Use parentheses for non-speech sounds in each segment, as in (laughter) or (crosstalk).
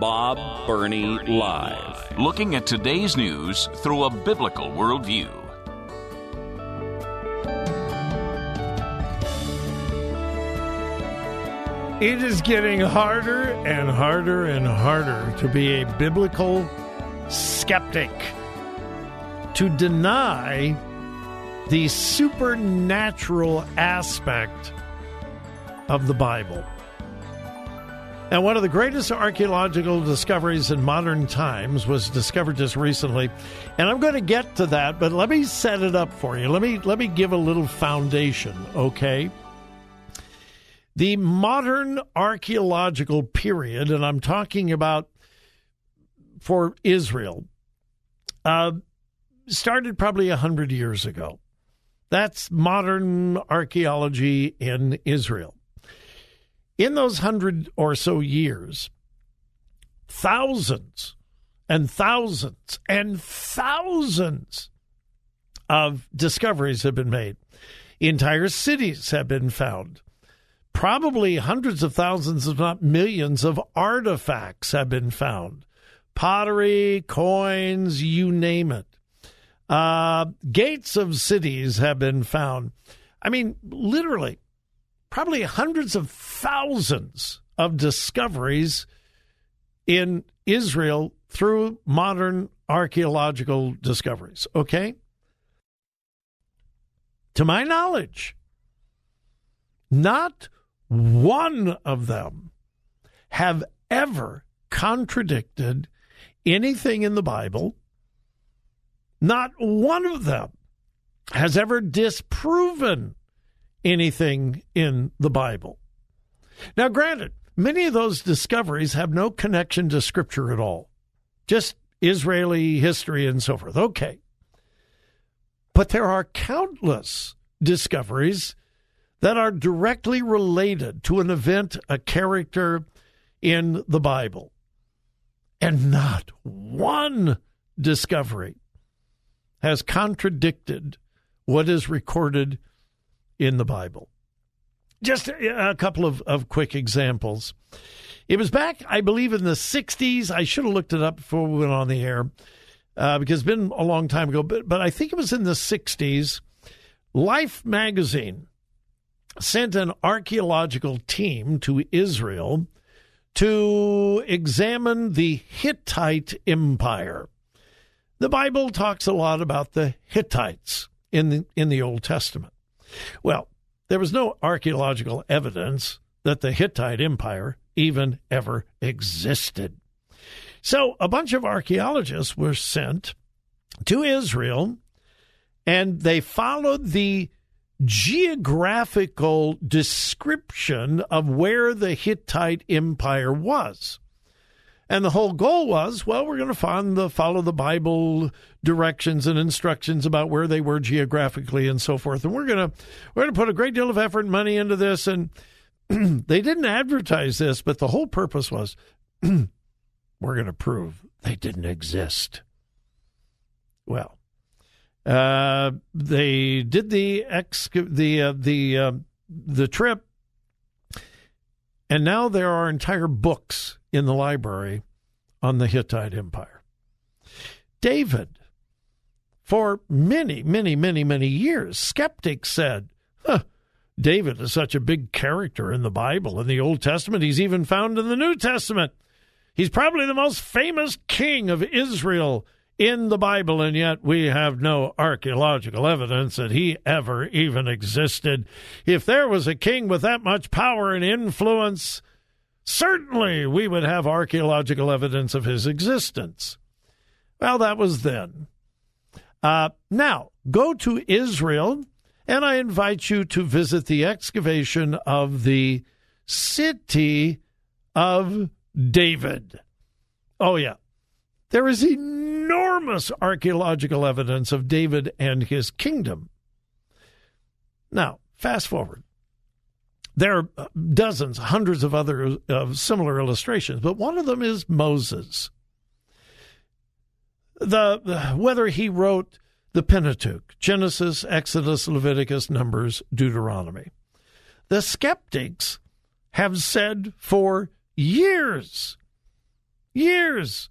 Bob Burney Live. Looking at today's news through a biblical worldview. It is getting harder and harder and harder to be a biblical skeptic, to deny the supernatural aspect of the Bible. And one of the greatest archaeological discoveries in modern times was discovered just recently. And I'm going to get to that, but let me set it up for you. Let me let me give a little foundation, okay? The modern archaeological period, and I'm talking about for Israel, uh, started probably a hundred years ago. That's modern archaeology in Israel. In those hundred or so years, thousands and thousands and thousands of discoveries have been made. Entire cities have been found. Probably hundreds of thousands, if not millions, of artifacts have been found pottery, coins, you name it. Uh, gates of cities have been found. I mean, literally, probably hundreds of thousands of discoveries in Israel through modern archaeological discoveries. Okay? To my knowledge, not one of them have ever contradicted anything in the Bible. Not one of them has ever disproven anything in the Bible. Now, granted, many of those discoveries have no connection to Scripture at all, just Israeli history and so forth. Okay. But there are countless discoveries that are directly related to an event, a character in the Bible. And not one discovery has contradicted what is recorded in the Bible. Just a couple of, of quick examples. It was back, I believe, in the 60s. I should have looked it up before we went on the air uh, because it's been a long time ago, but, but I think it was in the 60s. Life magazine sent an archaeological team to Israel to examine the Hittite Empire. The Bible talks a lot about the Hittites in the, in the Old Testament. Well, there was no archaeological evidence that the Hittite Empire even ever existed. So a bunch of archaeologists were sent to Israel and they followed the geographical description of where the Hittite Empire was. And the whole goal was, well, we're going to find the follow the Bible directions and instructions about where they were geographically and so forth. And we're going to we're going to put a great deal of effort and money into this. And (clears throat) they didn't advertise this, but the whole purpose was, (clears throat) we're going to prove they didn't exist. Well, uh, they did the ex the uh, the uh, the trip, and now there are entire books in the library on the Hittite Empire. David, for many, many, many, many years, skeptics said, huh, David is such a big character in the Bible, in the Old Testament. He's even found in the New Testament. He's probably the most famous king of Israel in the Bible, and yet we have no archaeological evidence that he ever even existed. If there was a king with that much power and influence, certainly we would have archaeological evidence of his existence. Well, that was then. Uh, now, go to Israel And I invite you to visit the excavation of the city of David. Oh, yeah. There is enormous archaeological evidence of David and his kingdom. Now, fast forward. There are uh, dozens, hundreds of other of similar illustrations, but one of them is Moses. The whether he wrote the Pentateuch, Genesis, Exodus, Leviticus, Numbers, Deuteronomy. The skeptics have said for years, years,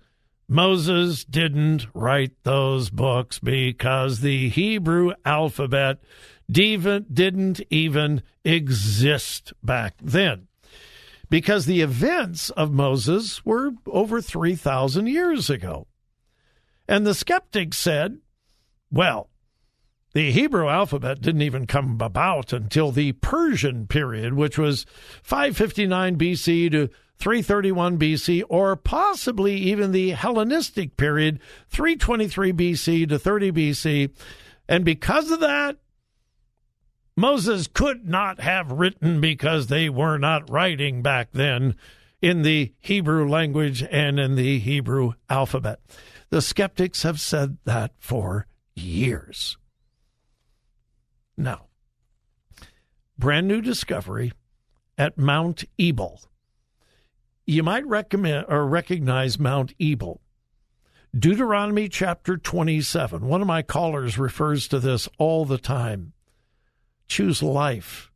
Moses didn't write those books because the Hebrew alphabet didn't even exist back then. Because the events of Moses were over 3,000 years ago. And the skeptics said, well, the Hebrew alphabet didn't even come about until the Persian period, which was 559 BC to 331 BC, or possibly even the Hellenistic period, 323 BC to 30 BC. And because of that, Moses could not have written because they were not writing back then in the Hebrew language and in the Hebrew alphabet. The skeptics have said that for years. Now, brand new discovery at Mount Ebal. You might recommend or recognize Mount Ebal. Deuteronomy chapter 27. One of my callers refers to this all the time choose life,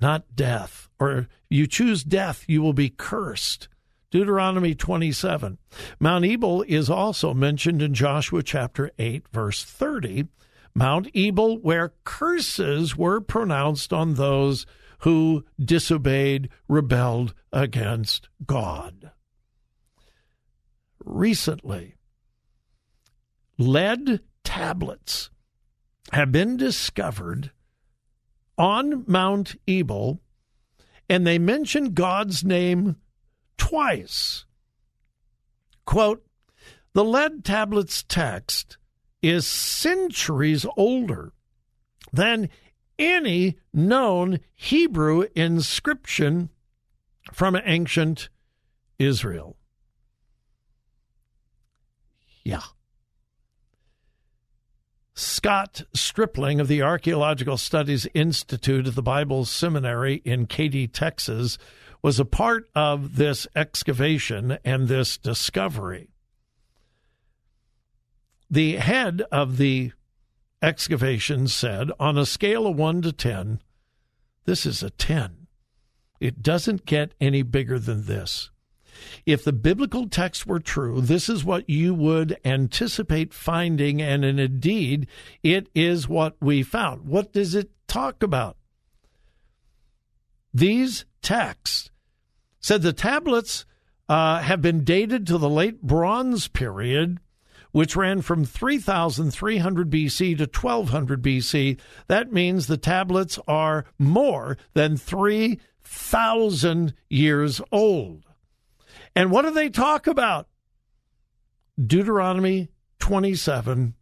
not death. Or you choose death, you will be cursed. Deuteronomy 27. Mount Ebal is also mentioned in Joshua chapter 8, verse 30. Mount Ebal, where curses were pronounced on those who disobeyed, rebelled against God. Recently, lead tablets have been discovered on Mount Ebal, and they mention God's name twice. Quote, the lead tablets text is centuries older than any known Hebrew inscription from ancient Israel. Yeah. Scott Stripling of the Archaeological Studies Institute at the Bible Seminary in Katy, Texas, was a part of this excavation and this discovery. The head of the excavation said, on a scale of 1 to 10, this is a 10. It doesn't get any bigger than this. If the biblical text were true, this is what you would anticipate finding, and indeed, it is what we found. What does it talk about? These texts said the tablets uh, have been dated to the late Bronze period, which ran from 3300 BC to 1200 BC. That means the tablets are more than 3,000 years old. And what do they talk about? Deuteronomy 27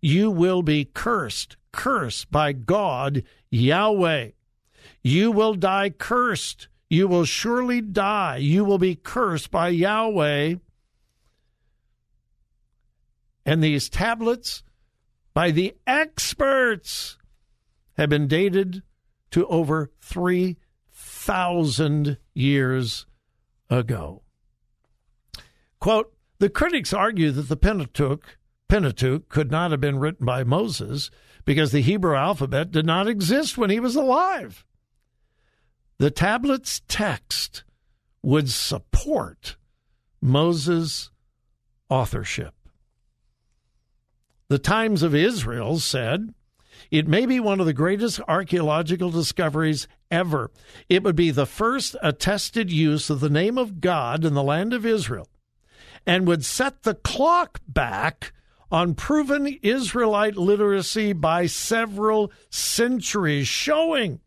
You will be cursed, cursed by God, Yahweh. You will die cursed. You will surely die. You will be cursed by Yahweh. And these tablets, by the experts, have been dated to over 3,000 years ago. Quote, the critics argue that the Pentateuch, Pentateuch could not have been written by Moses because the Hebrew alphabet did not exist when he was alive. The tablet's text would support Moses' authorship. The Times of Israel said, it may be one of the greatest archaeological discoveries ever. It would be the first attested use of the name of God in the land of Israel and would set the clock back on proven Israelite literacy by several centuries, showing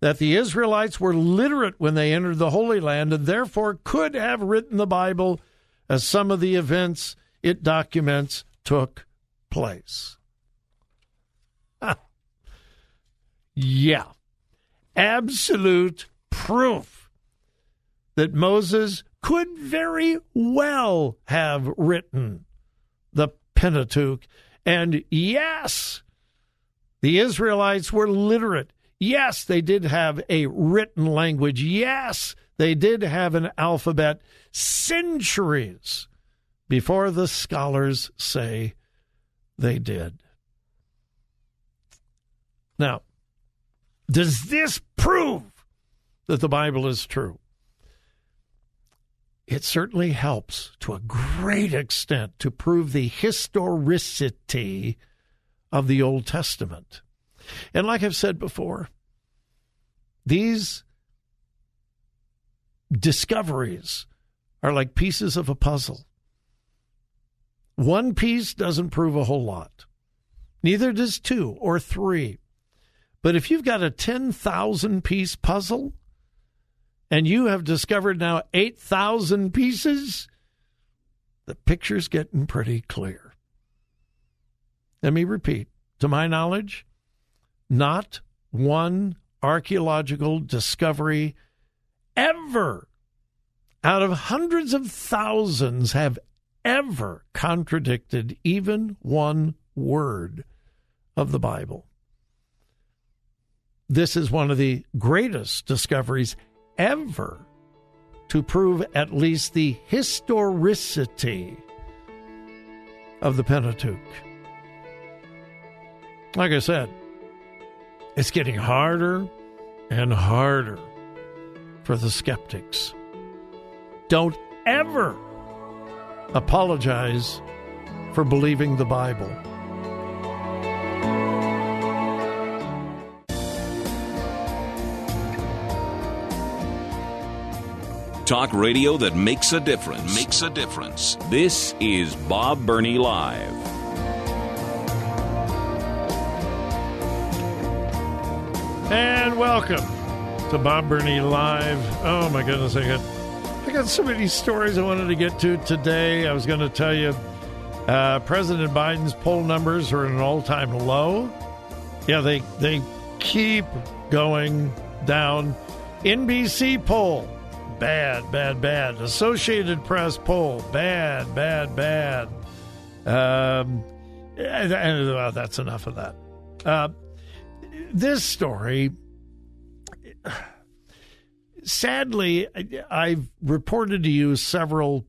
that the Israelites were literate when they entered the Holy Land and therefore could have written the Bible as some of the events it documents took place. (laughs) Yeah. Absolute proof that Moses could very well have written the Pentateuch. And yes, the Israelites were literate. Yes, they did have a written language. Yes, they did have an alphabet centuries before the scholars say they did. Now, does this prove that the Bible is true? It certainly helps to a great extent to prove the historicity of the Old Testament. And like I've said before, these discoveries are like pieces of a puzzle. One piece doesn't prove a whole lot, neither does two or three. But if you've got a 10,000 piece puzzle and you have discovered now 8,000 pieces, the picture's getting pretty clear. Let me repeat to my knowledge, not one archaeological discovery ever out of hundreds of thousands have ever contradicted even one word of the Bible. This is one of the greatest discoveries ever to prove at least the historicity of the Pentateuch. Like I said, it's getting harder and harder for the skeptics. Don't ever apologize for believing the Bible. Talk radio that makes a difference. Makes a difference. This is Bob Burney Live. And welcome to Bob Burney Live. Oh my goodness, I got I got so many stories I wanted to get to today. I was going to tell you uh, President Biden's poll numbers are at an all-time low. Yeah, they they keep going down. NBC poll, bad, bad, bad. Associated Press poll, bad, bad, bad. Um, and, well, that's enough of that. Uh, this story, sadly, I've reported to you several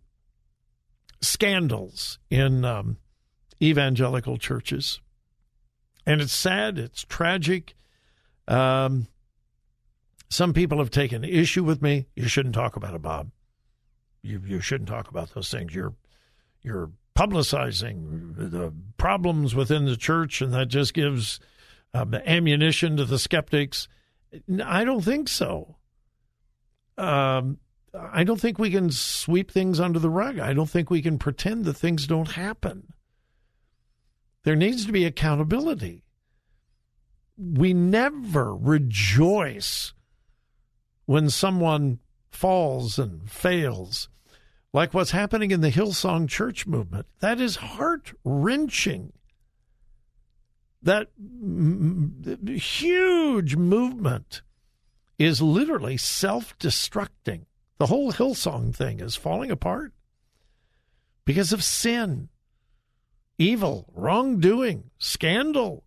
scandals in um, evangelical churches. And it's sad, it's tragic. Um, some people have taken issue with me. You shouldn't talk about it, Bob. You you shouldn't talk about those things. You're you're publicizing the problems within the church, and that just gives um, ammunition to the skeptics. I don't think so. Um, I don't think we can sweep things under the rug. I don't think we can pretend that things don't happen. There needs to be accountability. We never rejoice when someone falls and fails, like what's happening in the Hillsong Church movement. That is heart wrenching. That m- huge movement is literally self destructing. The whole Hillsong thing is falling apart because of sin, evil, wrongdoing, scandal.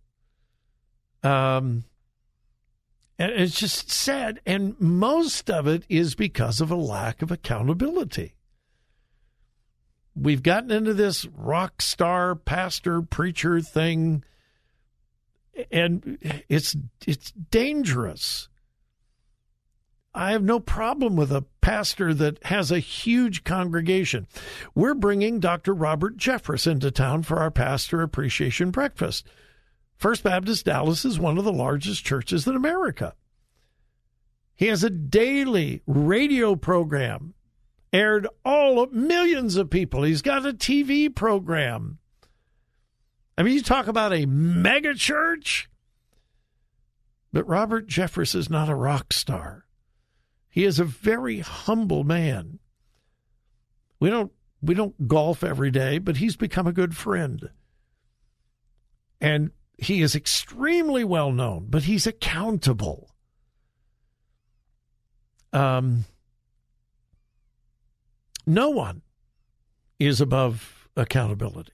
Um, and it's just sad. And most of it is because of a lack of accountability. We've gotten into this rock star pastor preacher thing, and it's it's dangerous. I have no problem with a pastor that has a huge congregation. We're bringing Dr. Robert Jeffress into town for our pastor appreciation breakfast. First Baptist Dallas is one of the largest churches in America. He has a daily radio program aired all of millions of people. He's got a TV program. I mean, you talk about a mega church. But Robert Jeffress is not a rock star. He is a very humble man. We don't we don't golf every day, but he's become a good friend. And he is extremely well known, but he's accountable. Um, no one is above accountability.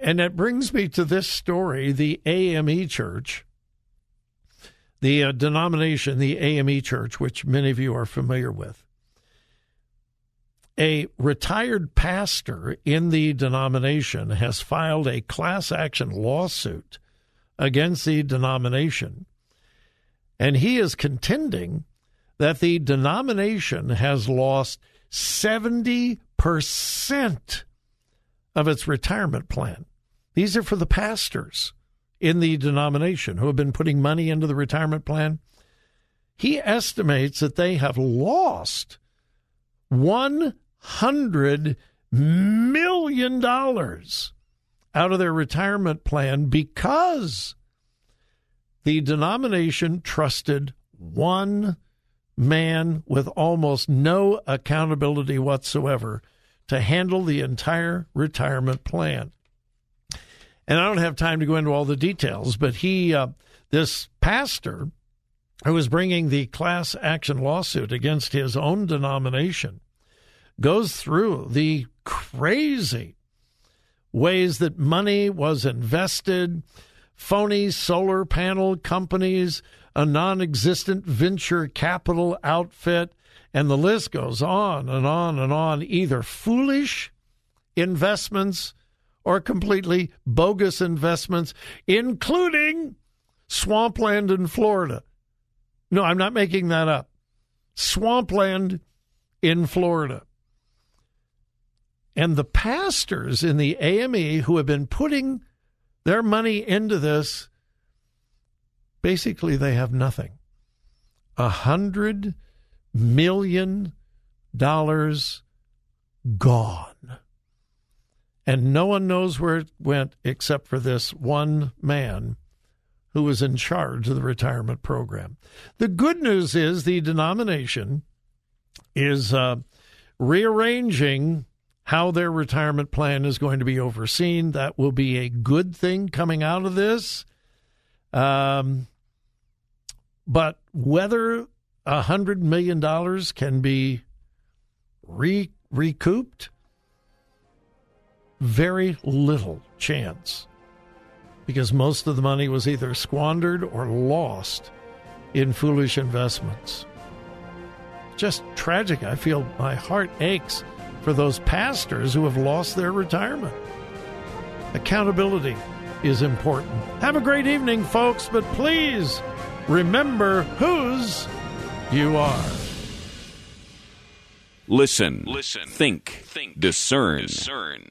And that brings me to this story the AME Church, the uh, denomination, the AME Church, which many of you are familiar with. A retired pastor in the denomination has filed a class action lawsuit against the denomination, and he is contending that the denomination has lost 70% of its retirement plan. These are for the pastors in the denomination who have been putting money into the retirement plan. He estimates that they have lost $100 million out of their retirement plan because the denomination trusted one man with almost no accountability whatsoever to handle the entire retirement plan. And I don't have time to go into all the details, but he, uh, this pastor who was bringing the class action lawsuit against his own denomination, goes through the crazy ways that money was invested, phony solar panel companies, a non existent venture capital outfit, and the list goes on and on and on, either foolish investments or completely bogus investments, including swampland in Florida. No, I'm not making that up. Swampland in Florida. And the pastors in the AME who have been putting their money into this, basically they have nothing. A hundred million dollars gone. And no one knows where it went except for this one man who was in charge of the retirement program. The good news is the denomination is uh, rearranging how their retirement plan is going to be overseen. That will be a good thing coming out of this. Um, but whether a hundred million dollars can be re- recouped, very little chance, because most of the money was either squandered or lost in foolish investments. Just tragic. I feel my heart aches for those pastors who have lost their retirement. Accountability is important. Have a great evening, folks, but please remember whose you are. Listen, listen, think, think, discern, discern.